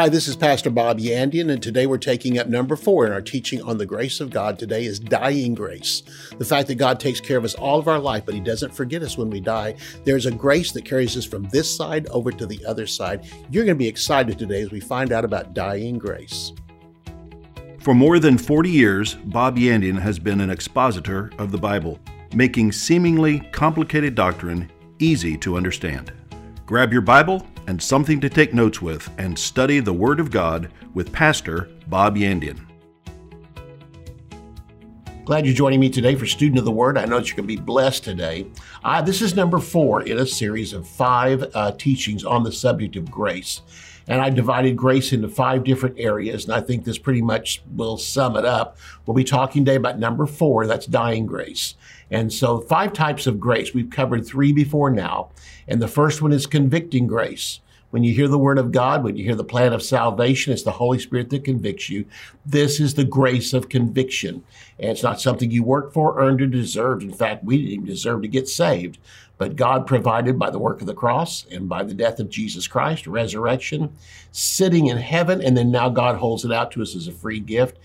Hi, this is Pastor Bob Yandian, and today we're taking up number four in our teaching on the grace of God. Today is dying grace. The fact that God takes care of us all of our life, but He doesn't forget us when we die. There's a grace that carries us from this side over to the other side. You're going to be excited today as we find out about dying grace. For more than 40 years, Bob Yandian has been an expositor of the Bible, making seemingly complicated doctrine easy to understand. Grab your Bible and something to take notes with and study the Word of God with Pastor Bob Yandian. Glad you're joining me today for Student of the Word. I know that you're going to be blessed today. Uh, this is number four in a series of five uh, teachings on the subject of grace. And I divided grace into five different areas, and I think this pretty much will sum it up. We'll be talking today about number four, that's dying grace. And so, five types of grace. We've covered three before now. And the first one is convicting grace. When you hear the word of God, when you hear the plan of salvation, it's the Holy Spirit that convicts you. This is the grace of conviction. And it's not something you work for, earned, or deserved. In fact, we didn't even deserve to get saved. But God provided by the work of the cross and by the death of Jesus Christ, resurrection, sitting in heaven, and then now God holds it out to us as a free gift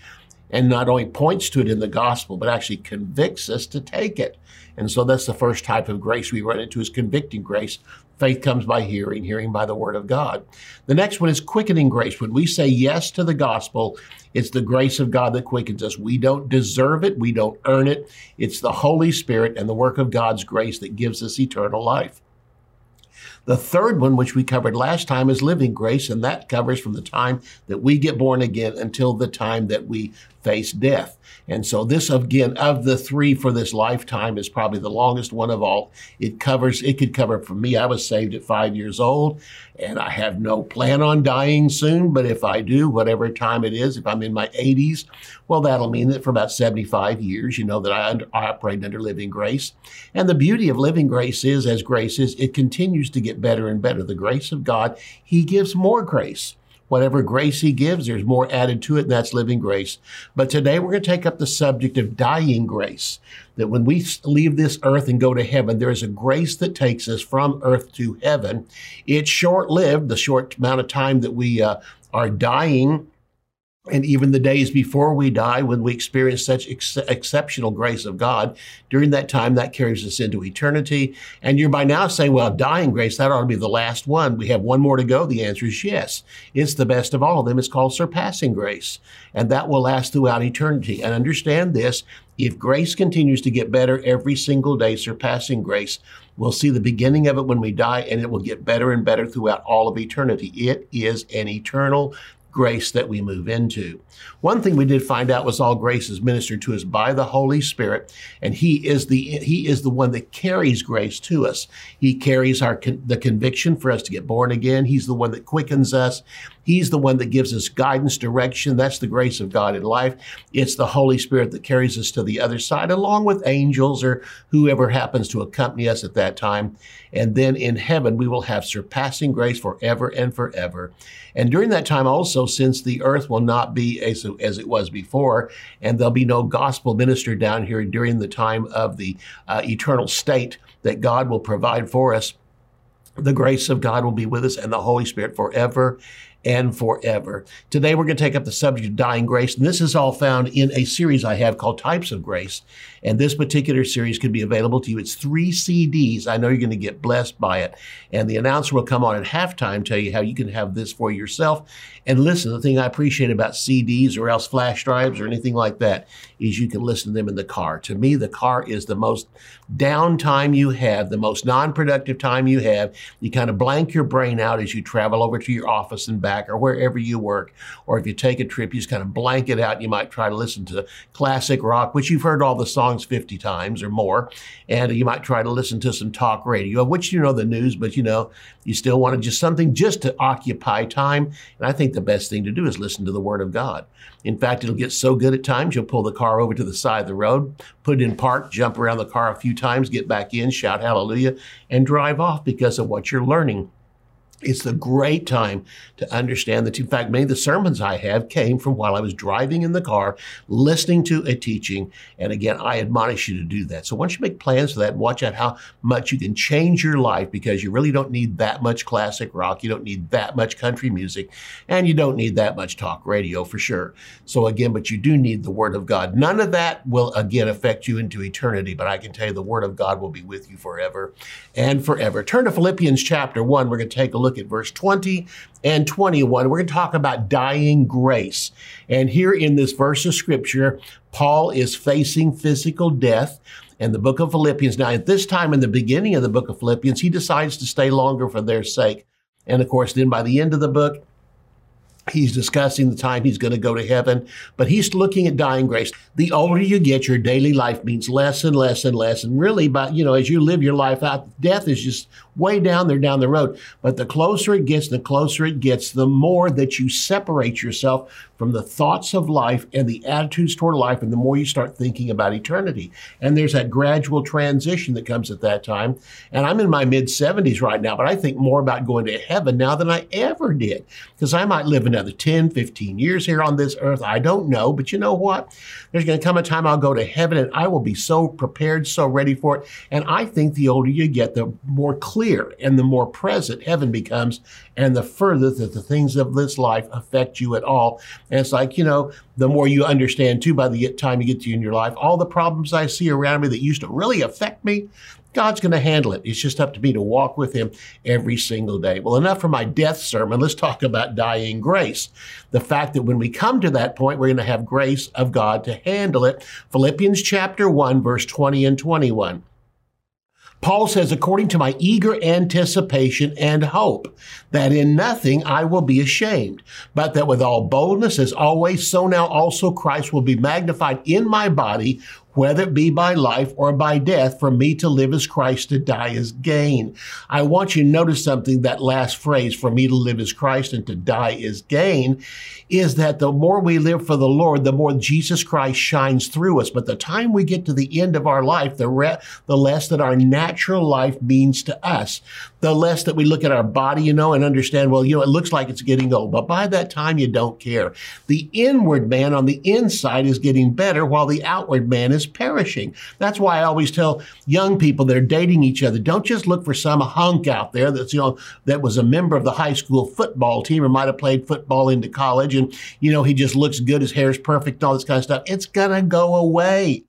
and not only points to it in the gospel, but actually convicts us to take it. And so that's the first type of grace we run into is convicting grace. Faith comes by hearing, hearing by the word of God. The next one is quickening grace. When we say yes to the gospel, it's the grace of God that quickens us. We don't deserve it. We don't earn it. It's the Holy Spirit and the work of God's grace that gives us eternal life. The third one, which we covered last time, is living grace, and that covers from the time that we get born again until the time that we face death. And so this again of the three for this lifetime is probably the longest one of all. It covers it could cover for me. I was saved at five years old and I have no plan on dying soon, but if I do, whatever time it is, if I'm in my 80s, well, that'll mean that for about 75 years, you know, that I, under, I operate under living grace. And the beauty of living grace is, as grace is, it continues to get better and better. The grace of God, He gives more grace. Whatever grace he gives, there's more added to it, and that's living grace. But today we're going to take up the subject of dying grace. That when we leave this earth and go to heaven, there is a grace that takes us from earth to heaven. It's short lived, the short amount of time that we uh, are dying and even the days before we die, when we experience such ex- exceptional grace of God, during that time, that carries us into eternity. And you're by now saying, well, dying grace, that ought to be the last one. We have one more to go. The answer is yes. It's the best of all of them. It's called surpassing grace. And that will last throughout eternity. And understand this if grace continues to get better every single day, surpassing grace, we'll see the beginning of it when we die, and it will get better and better throughout all of eternity. It is an eternal grace that we move into. One thing we did find out was all grace is ministered to us by the Holy Spirit, and He is the He is the one that carries grace to us. He carries our the conviction for us to get born again. He's the one that quickens us. He's the one that gives us guidance, direction. That's the grace of God in life. It's the Holy Spirit that carries us to the other side, along with angels or whoever happens to accompany us at that time. And then in heaven, we will have surpassing grace forever and forever. And during that time also, since the earth will not be as, as it was before, and there'll be no gospel minister down here during the time of the uh, eternal state that God will provide for us, the grace of God will be with us and the Holy Spirit forever and forever. Today we're going to take up the subject of dying grace, and this is all found in a series I have called Types of Grace. And this particular series can be available to you. It's three CDs. I know you're going to get blessed by it. And the announcer will come on at halftime, tell you how you can have this for yourself. And listen, the thing I appreciate about CDs or else flash drives or anything like that is you can listen to them in the car. To me, the car is the most downtime you have, the most non productive time you have. You kind of blank your brain out as you travel over to your office and back or wherever you work. Or if you take a trip, you just kind of blank it out. You might try to listen to classic rock, which you've heard all the songs 50 times or more. And you might try to listen to some talk radio, which you know the news, but you know, you still want to just something just to occupy time. And I think the best thing to do is listen to the Word of God. In fact, it'll get so good at times, you'll pull the car over to the side of the road, put it in park, jump around the car a few times, get back in, shout hallelujah, and drive off because of what you're learning it's a great time to understand that, in fact, many of the sermons I have came from while I was driving in the car, listening to a teaching. And again, I admonish you to do that. So once you make plans for that, watch out how much you can change your life because you really don't need that much classic rock. You don't need that much country music and you don't need that much talk radio for sure. So again, but you do need the word of God. None of that will again affect you into eternity, but I can tell you the word of God will be with you forever and forever. Turn to Philippians chapter one. We're going to take a look look at verse 20 and 21. We're going to talk about dying grace. And here in this verse of scripture, Paul is facing physical death in the book of Philippians. Now, at this time in the beginning of the book of Philippians, he decides to stay longer for their sake. And of course, then by the end of the book, He's discussing the time he's going to go to heaven, but he's looking at dying grace. The older you get, your daily life means less and less and less. And really, but you know, as you live your life out, death is just way down there down the road. But the closer it gets, the closer it gets, the more that you separate yourself from the thoughts of life and the attitudes toward life, and the more you start thinking about eternity. And there's that gradual transition that comes at that time. And I'm in my mid 70s right now, but I think more about going to heaven now than I ever did because I might live another 10, 15 years here on this earth. I don't know, but you know what? There's going to come a time I'll go to heaven and I will be so prepared, so ready for it. And I think the older you get, the more clear and the more present heaven becomes and the further that the things of this life affect you at all. And it's like, you know, the more you understand too by the time you get to in your life, all the problems I see around me that used to really affect me, God's going to handle it. It's just up to me to walk with Him every single day. Well, enough for my death sermon. Let's talk about dying grace. The fact that when we come to that point, we're going to have grace of God to handle it. Philippians chapter 1, verse 20 and 21. Paul says, according to my eager anticipation and hope, that in nothing I will be ashamed, but that with all boldness, as always, so now also Christ will be magnified in my body, whether it be by life or by death, for me to live as Christ, to die as gain. I want you to notice something, that last phrase, for me to live as Christ and to die is gain, is that the more we live for the Lord, the more Jesus Christ shines through us. But the time we get to the end of our life, the, re- the less that our natural life means to us the less that we look at our body, you know, and understand, well, you know, it looks like it's getting old, but by that time you don't care. The inward man on the inside is getting better while the outward man is perishing. That's why I always tell young people that are dating each other, don't just look for some hunk out there that's, you know, that was a member of the high school football team or might have played football into college and, you know, he just looks good, his hair's perfect, all this kind of stuff. It's gonna go away.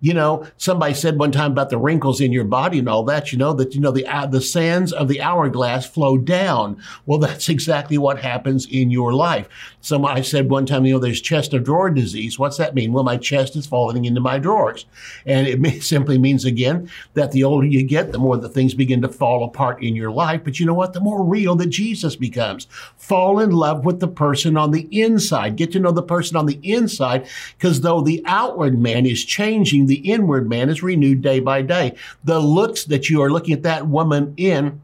You know, somebody said one time about the wrinkles in your body and all that, you know, that, you know, the, uh, the sands of the hourglass flow down. Well, that's exactly what happens in your life. Somebody said one time, you know, there's chest of drawer disease. What's that mean? Well, my chest is falling into my drawers. And it may, simply means, again, that the older you get, the more the things begin to fall apart in your life. But you know what? The more real that Jesus becomes. Fall in love with the person on the inside. Get to know the person on the inside, because though the outward man is changing, the inward man is renewed day by day. The looks that you are looking at that woman in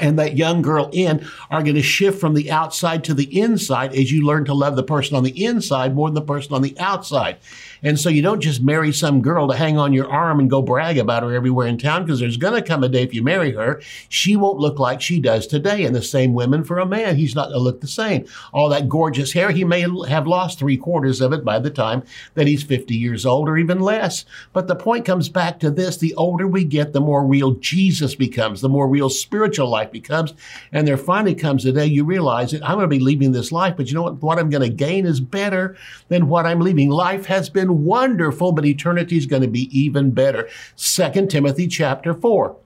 and that young girl in are going to shift from the outside to the inside as you learn to love the person on the inside more than the person on the outside. And so you don't just marry some girl to hang on your arm and go brag about her everywhere in town because there's going to come a day if you marry her, she won't look like she does today. And the same women for a man, he's not going to look the same. All that gorgeous hair, he may have lost three quarters of it by the time that he's 50 years old or even less. But the point comes back to this. The older we get, the more real Jesus becomes, the more real spiritual life becomes. And there finally comes a day you realize that I'm going to be leaving this life, but you know what? What I'm going to gain is better than what I'm leaving. Life has been wonderful, but eternity is going to be even better. Second Timothy chapter 4.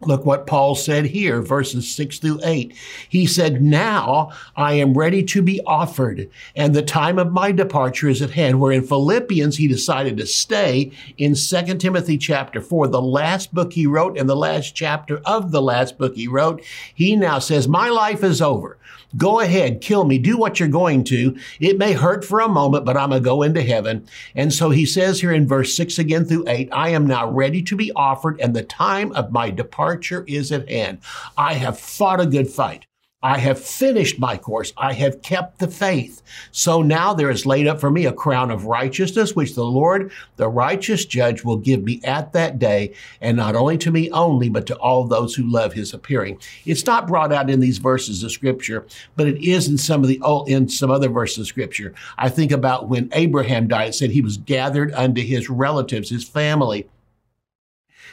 Look what Paul said here, verses six through eight. He said, Now I am ready to be offered, and the time of my departure is at hand. Where in Philippians, he decided to stay in Second Timothy chapter four, the last book he wrote and the last chapter of the last book he wrote. He now says, My life is over. Go ahead, kill me, do what you're going to. It may hurt for a moment, but I'm going to go into heaven. And so he says here in verse 6 again through 8, I am now ready to be offered, and the time of my departure is at hand. I have fought a good fight. I have finished my course. I have kept the faith. So now there is laid up for me a crown of righteousness, which the Lord, the righteous judge, will give me at that day, and not only to me only, but to all those who love his appearing. It's not brought out in these verses of scripture, but it is in some of the in some other verses of scripture. I think about when Abraham died, it said he was gathered unto his relatives, his family.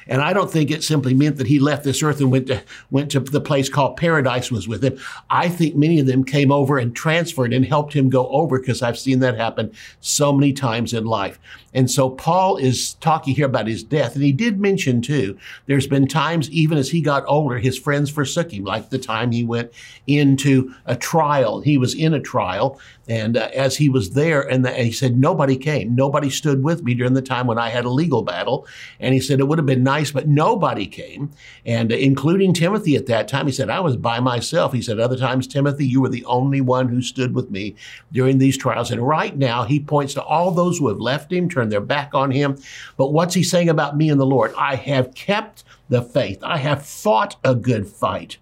And I don't think it simply meant that he left this earth and went to went to the place called paradise was with him. I think many of them came over and transferred and helped him go over because I've seen that happen so many times in life. And so Paul is talking here about his death. And he did mention too, there's been times even as he got older, his friends forsook him, like the time he went into a trial. He was in a trial. And uh, as he was there, and, the, and he said, nobody came. Nobody stood with me during the time when I had a legal battle. And he said, it would have been nice, but nobody came. And uh, including Timothy at that time, he said, I was by myself. He said, other times, Timothy, you were the only one who stood with me during these trials. And right now, he points to all those who have left him, turned their back on him. But what's he saying about me and the Lord? I have kept the faith. I have fought a good fight.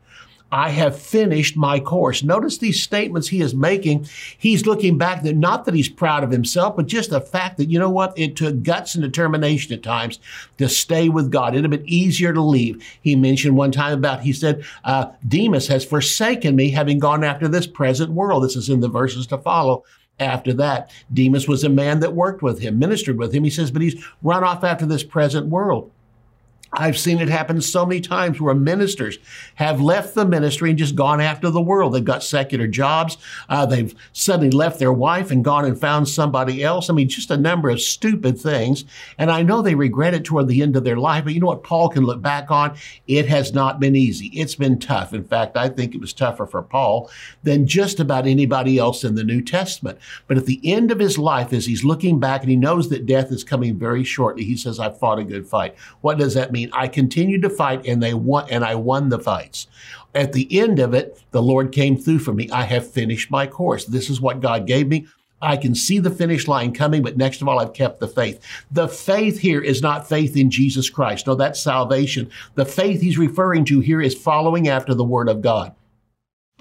I have finished my course. Notice these statements he is making. He's looking back that not that he's proud of himself, but just the fact that, you know what? It took guts and determination at times to stay with God. It'd have been easier to leave. He mentioned one time about, he said, uh, Demas has forsaken me, having gone after this present world. This is in the verses to follow after that. Demas was a man that worked with him, ministered with him. He says, but he's run off after this present world. I've seen it happen so many times where ministers have left the ministry and just gone after the world. They've got secular jobs. Uh, they've suddenly left their wife and gone and found somebody else. I mean, just a number of stupid things. And I know they regret it toward the end of their life, but you know what Paul can look back on? It has not been easy. It's been tough. In fact, I think it was tougher for Paul than just about anybody else in the New Testament. But at the end of his life, as he's looking back and he knows that death is coming very shortly, he says, I've fought a good fight. What does that mean? I continued to fight and they won, and I won the fights. At the end of it, the Lord came through for me. I have finished my course. This is what God gave me. I can see the finish line coming, but next of all, I've kept the faith. The faith here is not faith in Jesus Christ. No, that's salvation. The faith he's referring to here is following after the word of God.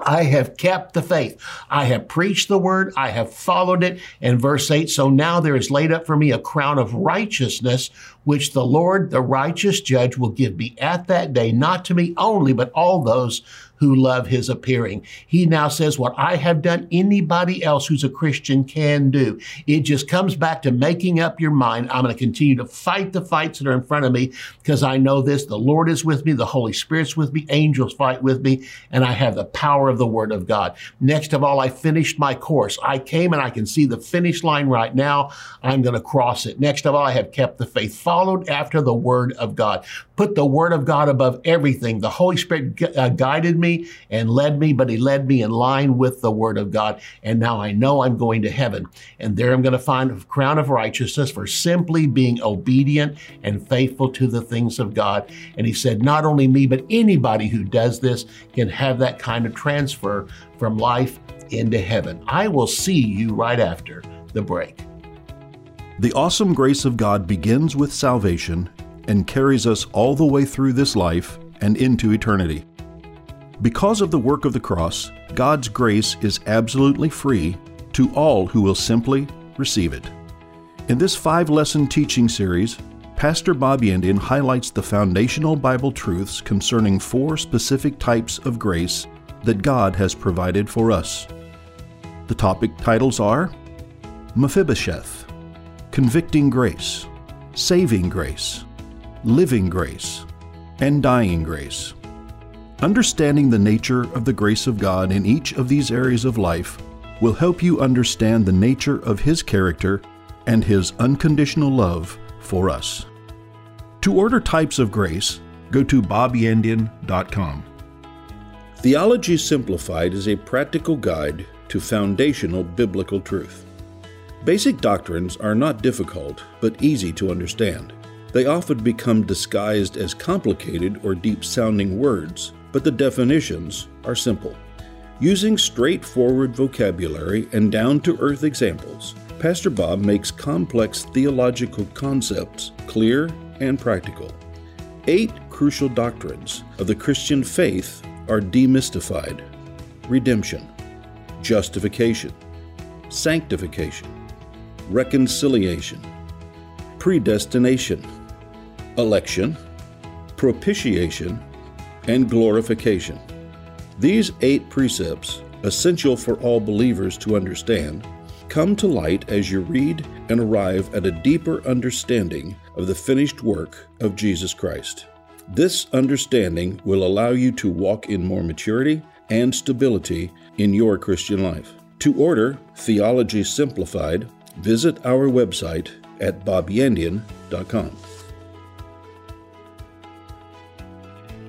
I have kept the faith. I have preached the word. I have followed it. And verse 8, so now there is laid up for me a crown of righteousness, which the Lord, the righteous judge, will give me at that day, not to me only, but all those who love his appearing. He now says, What I have done, anybody else who's a Christian can do. It just comes back to making up your mind. I'm going to continue to fight the fights that are in front of me because I know this. The Lord is with me, the Holy Spirit's with me, angels fight with me, and I have the power of the Word of God. Next of all, I finished my course. I came and I can see the finish line right now. I'm going to cross it. Next of all, I have kept the faith, followed after the Word of God. Put the Word of God above everything. The Holy Spirit uh, guided and led me, but he led me in line with the word of God. And now I know I'm going to heaven. And there I'm going to find a crown of righteousness for simply being obedient and faithful to the things of God. And he said, not only me, but anybody who does this can have that kind of transfer from life into heaven. I will see you right after the break. The awesome grace of God begins with salvation and carries us all the way through this life and into eternity. Because of the work of the cross, God's grace is absolutely free to all who will simply receive it. In this five lesson teaching series, Pastor Bob Yandian highlights the foundational Bible truths concerning four specific types of grace that God has provided for us. The topic titles are Mephibosheth, Convicting Grace, Saving Grace, Living Grace, and Dying Grace. Understanding the nature of the grace of God in each of these areas of life will help you understand the nature of His character and His unconditional love for us. To order types of grace, go to bobyandian.com. Theology Simplified is a practical guide to foundational biblical truth. Basic doctrines are not difficult, but easy to understand. They often become disguised as complicated or deep sounding words but the definitions are simple. Using straightforward vocabulary and down to earth examples, Pastor Bob makes complex theological concepts clear and practical. Eight crucial doctrines of the Christian faith are demystified. redemption, justification, sanctification, reconciliation, predestination, election, propitiation, and glorification. These eight precepts, essential for all believers to understand, come to light as you read and arrive at a deeper understanding of the finished work of Jesus Christ. This understanding will allow you to walk in more maturity and stability in your Christian life. To order Theology Simplified, visit our website at bobyandian.com.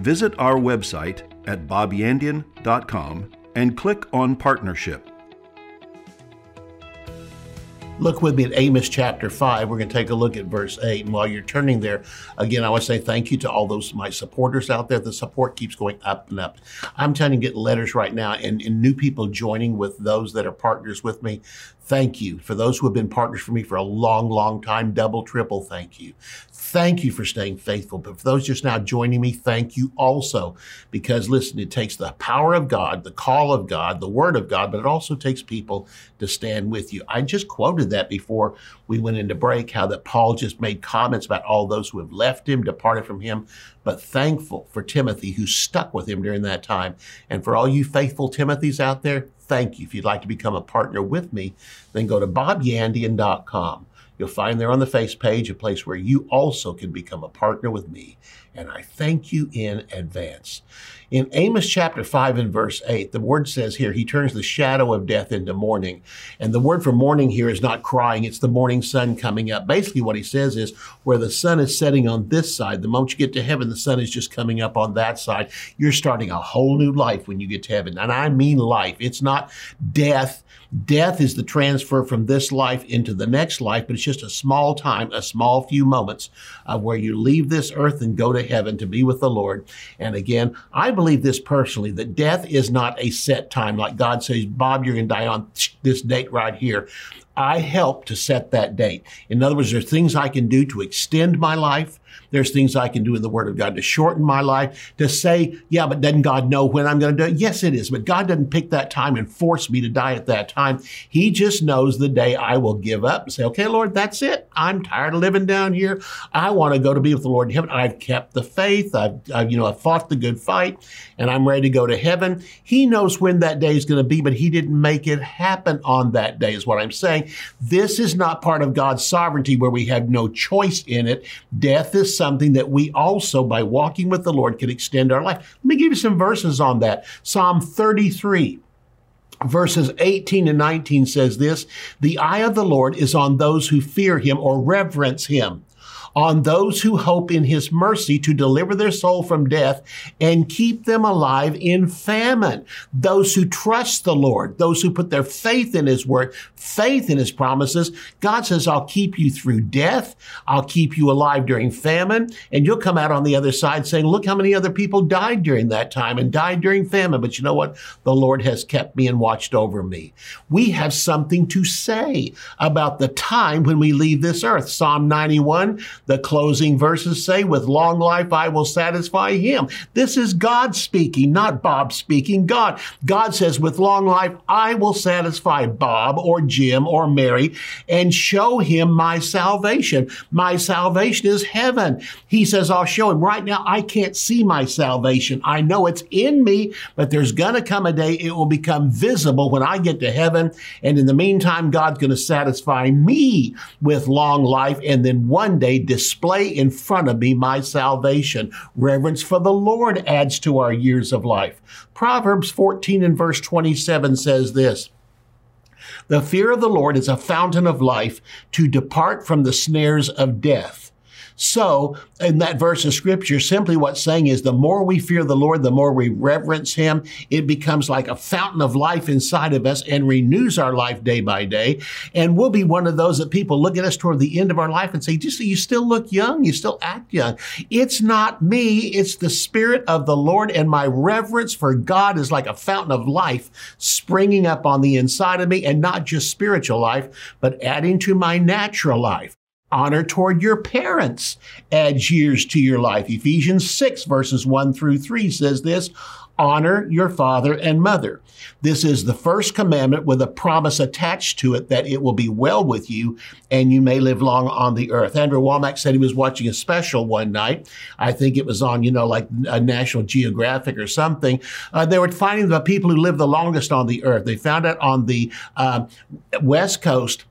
visit our website at bobyandian.com and click on Partnership. Look with me at Amos chapter 5. We're going to take a look at verse 8. And while you're turning there, again, I want to say thank you to all those my supporters out there. The support keeps going up and up. I'm trying to get letters right now and, and new people joining with those that are partners with me. Thank you. For those who have been partners for me for a long, long time, double, triple, thank you. Thank you for staying faithful. But for those just now joining me, thank you also. Because listen, it takes the power of God, the call of God, the word of God, but it also takes people to stand with you. I just quoted that before we went into break, how that Paul just made comments about all those who have left him, departed from him, but thankful for Timothy who stuck with him during that time. And for all you faithful Timothys out there, thank you. If you'd like to become a partner with me, then go to bobyandian.com. You'll find there on the face page a place where you also can become a partner with me. And I thank you in advance. In Amos chapter 5 and verse 8, the word says here, He turns the shadow of death into morning. And the word for morning here is not crying, it's the morning sun coming up. Basically, what he says is, where the sun is setting on this side, the moment you get to heaven, the sun is just coming up on that side. You're starting a whole new life when you get to heaven. And I mean life. It's not death. Death is the transfer from this life into the next life, but it's just a small time, a small few moments uh, where you leave this earth and go to heaven to be with the Lord. And again, I believe this personally that death is not a set time. Like God says, Bob, you're going to die on this date right here. I help to set that date. In other words, there's things I can do to extend my life. There's things I can do in the Word of God to shorten my life, to say, yeah, but doesn't God know when I'm going to do it? Yes, it is. But God doesn't pick that time and force me to die at that time. He just knows the day I will give up and say, okay, Lord, that's it. I'm tired of living down here. I want to go to be with the Lord in heaven. I've kept the faith. I've, I've you know, I've fought the good fight and I'm ready to go to heaven. He knows when that day is going to be, but he didn't make it happen on that day is what I'm saying. This is not part of God's sovereignty where we have no choice in it. Death is something that we also, by walking with the Lord, can extend our life. Let me give you some verses on that. Psalm 33 verses 18 and 19 says this The eye of the Lord is on those who fear him or reverence him on those who hope in his mercy to deliver their soul from death and keep them alive in famine. Those who trust the Lord, those who put their faith in his word, faith in his promises, God says, I'll keep you through death. I'll keep you alive during famine. And you'll come out on the other side saying, look how many other people died during that time and died during famine. But you know what? The Lord has kept me and watched over me. We have something to say about the time when we leave this earth. Psalm 91, the closing verses say, with long life I will satisfy him. This is God speaking, not Bob speaking. God. God says, with long life I will satisfy Bob or Jim or Mary and show him my salvation. My salvation is heaven. He says, I'll show him. Right now, I can't see my salvation. I know it's in me, but there's going to come a day it will become visible when I get to heaven. And in the meantime, God's going to satisfy me with long life and then one day display in front of me my salvation. Reverence for the Lord adds to our years of life. Proverbs 14 and verse 27 says this. The fear of the Lord is a fountain of life to depart from the snares of death. So, in that verse of scripture, simply what's saying is the more we fear the Lord, the more we reverence him, it becomes like a fountain of life inside of us and renews our life day by day. And we'll be one of those that people look at us toward the end of our life and say, just you still look young, you still act young. It's not me, it's the Spirit of the Lord, and my reverence for God is like a fountain of life springing up on the inside of me, and not just spiritual life, but adding to my natural life. Honor toward your parents adds years to your life. Ephesians 6 verses 1 through 3 says this, honor your father and mother. This is the first commandment with a promise attached to it that it will be well with you and you may live long on the earth. Andrew Wommack said he was watching a special one night. I think it was on, you know, like a National Geographic or something. Uh, they were finding the people who live the longest on the earth. They found out on the uh, West Coast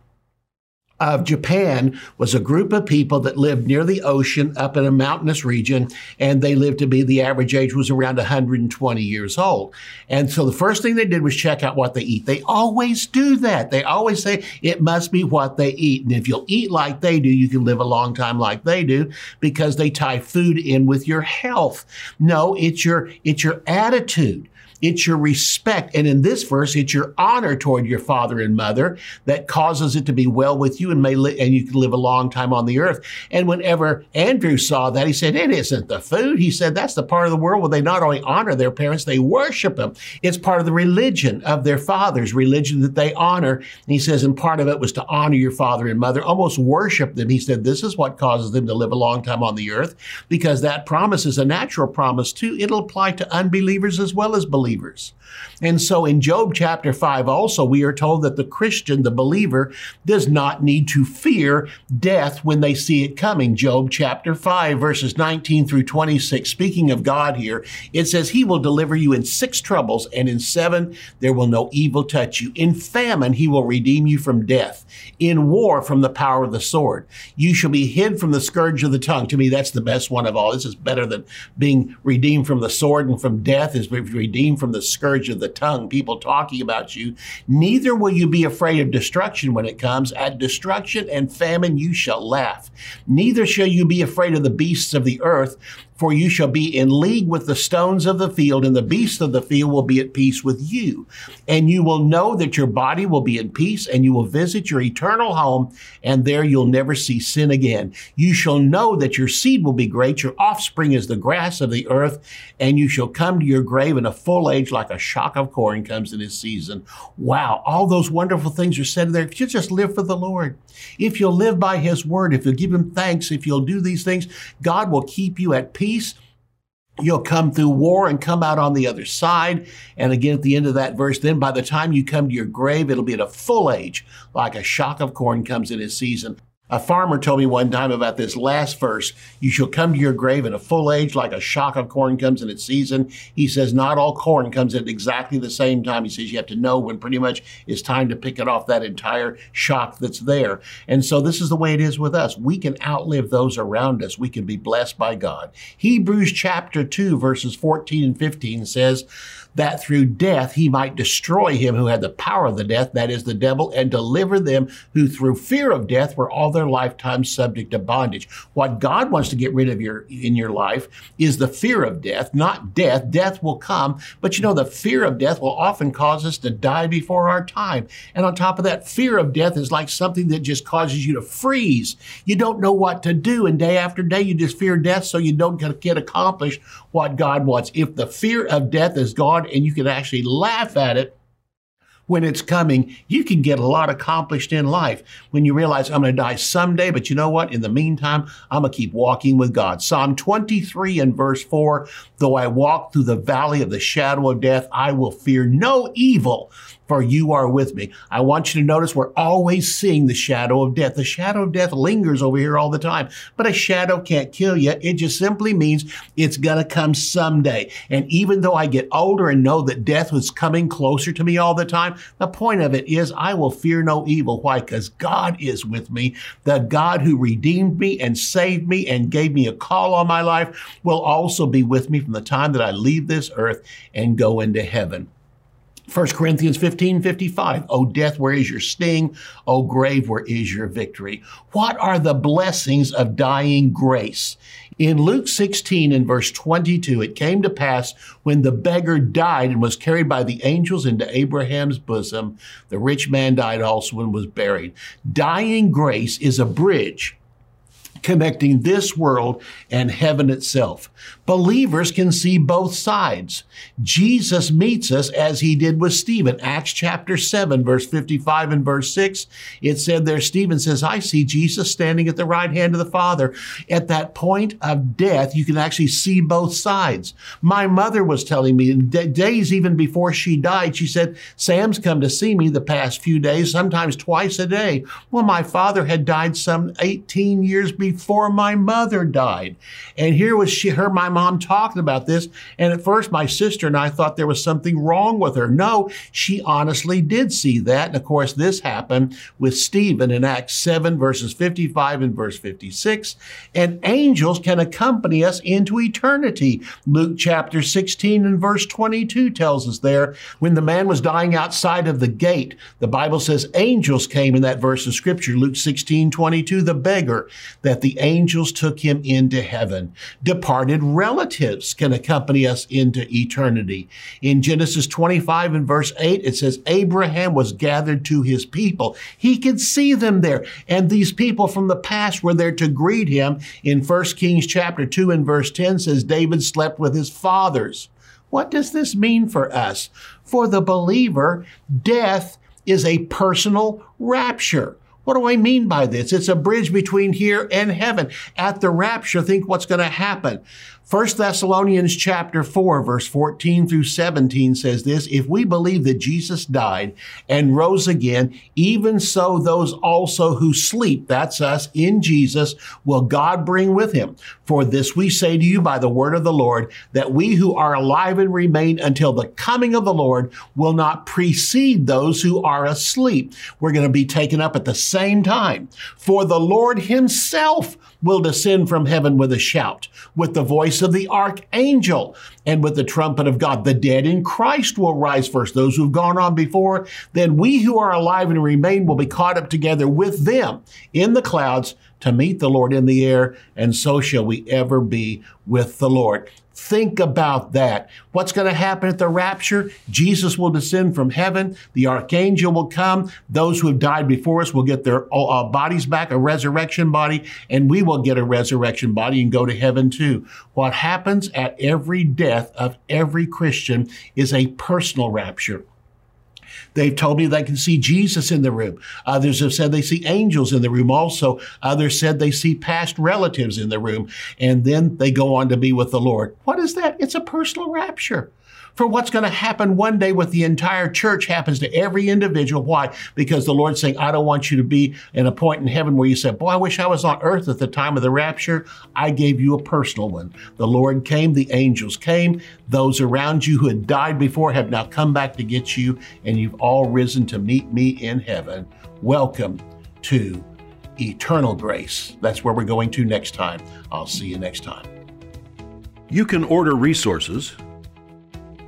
of Japan was a group of people that lived near the ocean up in a mountainous region, and they lived to be the average age was around 120 years old. And so the first thing they did was check out what they eat. They always do that. They always say it must be what they eat. And if you'll eat like they do, you can live a long time like they do because they tie food in with your health. No, it's your, it's your attitude. It's your respect. And in this verse, it's your honor toward your father and mother that causes it to be well with you and may li- and you can live a long time on the earth. And whenever Andrew saw that, he said, it isn't the food. He said, that's the part of the world where they not only honor their parents, they worship them. It's part of the religion of their fathers, religion that they honor. And he says, and part of it was to honor your father and mother, almost worship them. He said, this is what causes them to live a long time on the earth because that promise is a natural promise too. It'll apply to unbelievers as well as believers believers. And so in Job chapter 5 also, we are told that the Christian, the believer, does not need to fear death when they see it coming. Job chapter 5, verses 19 through 26, speaking of God here, it says, He will deliver you in six troubles, and in seven there will no evil touch you. In famine, He will redeem you from death. In war, from the power of the sword. You shall be hid from the scourge of the tongue. To me, that's the best one of all. This is better than being redeemed from the sword and from death, is redeemed from the scourge of the tongue, people talking about you. Neither will you be afraid of destruction when it comes. At destruction and famine you shall laugh. Neither shall you be afraid of the beasts of the earth, for you shall be in league with the stones of the field, and the beasts of the field will be at peace with you. And you will know that your body will be in peace, and you will visit your eternal home, and there you'll never see sin again. You shall know that your seed will be great, your offspring is the grass of the earth, and you shall come to your grave in a full age like a shock of corn comes in its season. Wow, all those wonderful things are said there. If you just live for the Lord, if you'll live by his word, if you'll give him thanks, if you'll do these things, God will keep you at peace peace. You'll come through war and come out on the other side. And again, at the end of that verse, then by the time you come to your grave, it'll be at a full age, like a shock of corn comes in its season. A farmer told me one time about this last verse. You shall come to your grave in a full age like a shock of corn comes in its season. He says not all corn comes at exactly the same time. He says you have to know when pretty much it's time to pick it off that entire shock that's there. And so this is the way it is with us. We can outlive those around us. We can be blessed by God. Hebrews chapter 2 verses 14 and 15 says, that through death he might destroy him who had the power of the death, that is the devil, and deliver them who through fear of death were all their lifetime subject to bondage. What God wants to get rid of your in your life is the fear of death, not death. Death will come, but you know the fear of death will often cause us to die before our time. And on top of that, fear of death is like something that just causes you to freeze. You don't know what to do, and day after day you just fear death, so you don't get accomplished what God wants. If the fear of death is gone and you can actually laugh at it when it's coming, you can get a lot accomplished in life when you realize I'm going to die someday, but you know what? In the meantime, I'm going to keep walking with God. Psalm 23 and verse 4 Though I walk through the valley of the shadow of death, I will fear no evil, for you are with me. I want you to notice we're always seeing the shadow of death. The shadow of death lingers over here all the time, but a shadow can't kill you. It just simply means it's going to come someday. And even though I get older and know that death was coming closer to me all the time, the point of it is I will fear no evil. Why? Because God is with me. The God who redeemed me and saved me and gave me a call on my life will also be with me from the time that I leave this earth and go into heaven. 1 Corinthians 15 55. O death, where is your sting? O grave, where is your victory? What are the blessings of dying grace? In Luke 16 and verse 22, it came to pass when the beggar died and was carried by the angels into Abraham's bosom, the rich man died also and was buried. Dying grace is a bridge connecting this world and heaven itself. Believers can see both sides. Jesus meets us as he did with Stephen. Acts chapter 7, verse 55 and verse 6, it said there, Stephen says, I see Jesus standing at the right hand of the Father. At that point of death, you can actually see both sides. My mother was telling me days even before she died, she said, Sam's come to see me the past few days, sometimes twice a day. Well, my father had died some 18 years before my mother died. And here was she, her, my mom talking about this. And at first, my sister and I thought there was something wrong with her. No, she honestly did see that. And of course, this happened with Stephen in Acts 7, verses 55 and verse 56. And angels can accompany us into eternity. Luke chapter 16 and verse 22 tells us there, when the man was dying outside of the gate, the Bible says angels came in that verse of scripture, Luke 16, 22, the beggar, that the angels took him into heaven. Departed relatives can accompany us into eternity. In Genesis 25 and verse 8, it says, Abraham was gathered to his people. He could see them there. And these people from the past were there to greet him. In 1 Kings chapter 2 and verse 10 says, David slept with his fathers. What does this mean for us? For the believer, death is a personal rapture. What do I mean by this? It's a bridge between here and heaven. At the rapture, think what's going to happen. 1 Thessalonians chapter 4 verse 14 through 17 says this, if we believe that Jesus died and rose again, even so those also who sleep, that's us in Jesus, will God bring with him. For this we say to you by the word of the Lord, that we who are alive and remain until the coming of the Lord will not precede those who are asleep. We're going to be taken up at the same time. For the Lord himself will descend from heaven with a shout, with the voice of the archangel, and with the trumpet of God. The dead in Christ will rise first, those who've gone on before. Then we who are alive and remain will be caught up together with them in the clouds to meet the Lord in the air, and so shall we ever be with the Lord. Think about that. What's going to happen at the rapture? Jesus will descend from heaven. The archangel will come. Those who have died before us will get their uh, bodies back, a resurrection body, and we will get a resurrection body and go to heaven too. What happens at every death of every Christian is a personal rapture. They've told me they can see Jesus in the room. Others have said they see angels in the room also. Others said they see past relatives in the room. And then they go on to be with the Lord. What is that? It's a personal rapture for what's going to happen one day with the entire church happens to every individual. Why? Because the Lord's saying, I don't want you to be in a point in heaven where you said, Boy, I wish I was on earth at the time of the rapture. I gave you a personal one. The Lord came, the angels came. Those around you who had died before have now come back to get you, and you've all risen to meet me in heaven. Welcome to eternal grace. That's where we're going to next time. I'll see you next time. You can order resources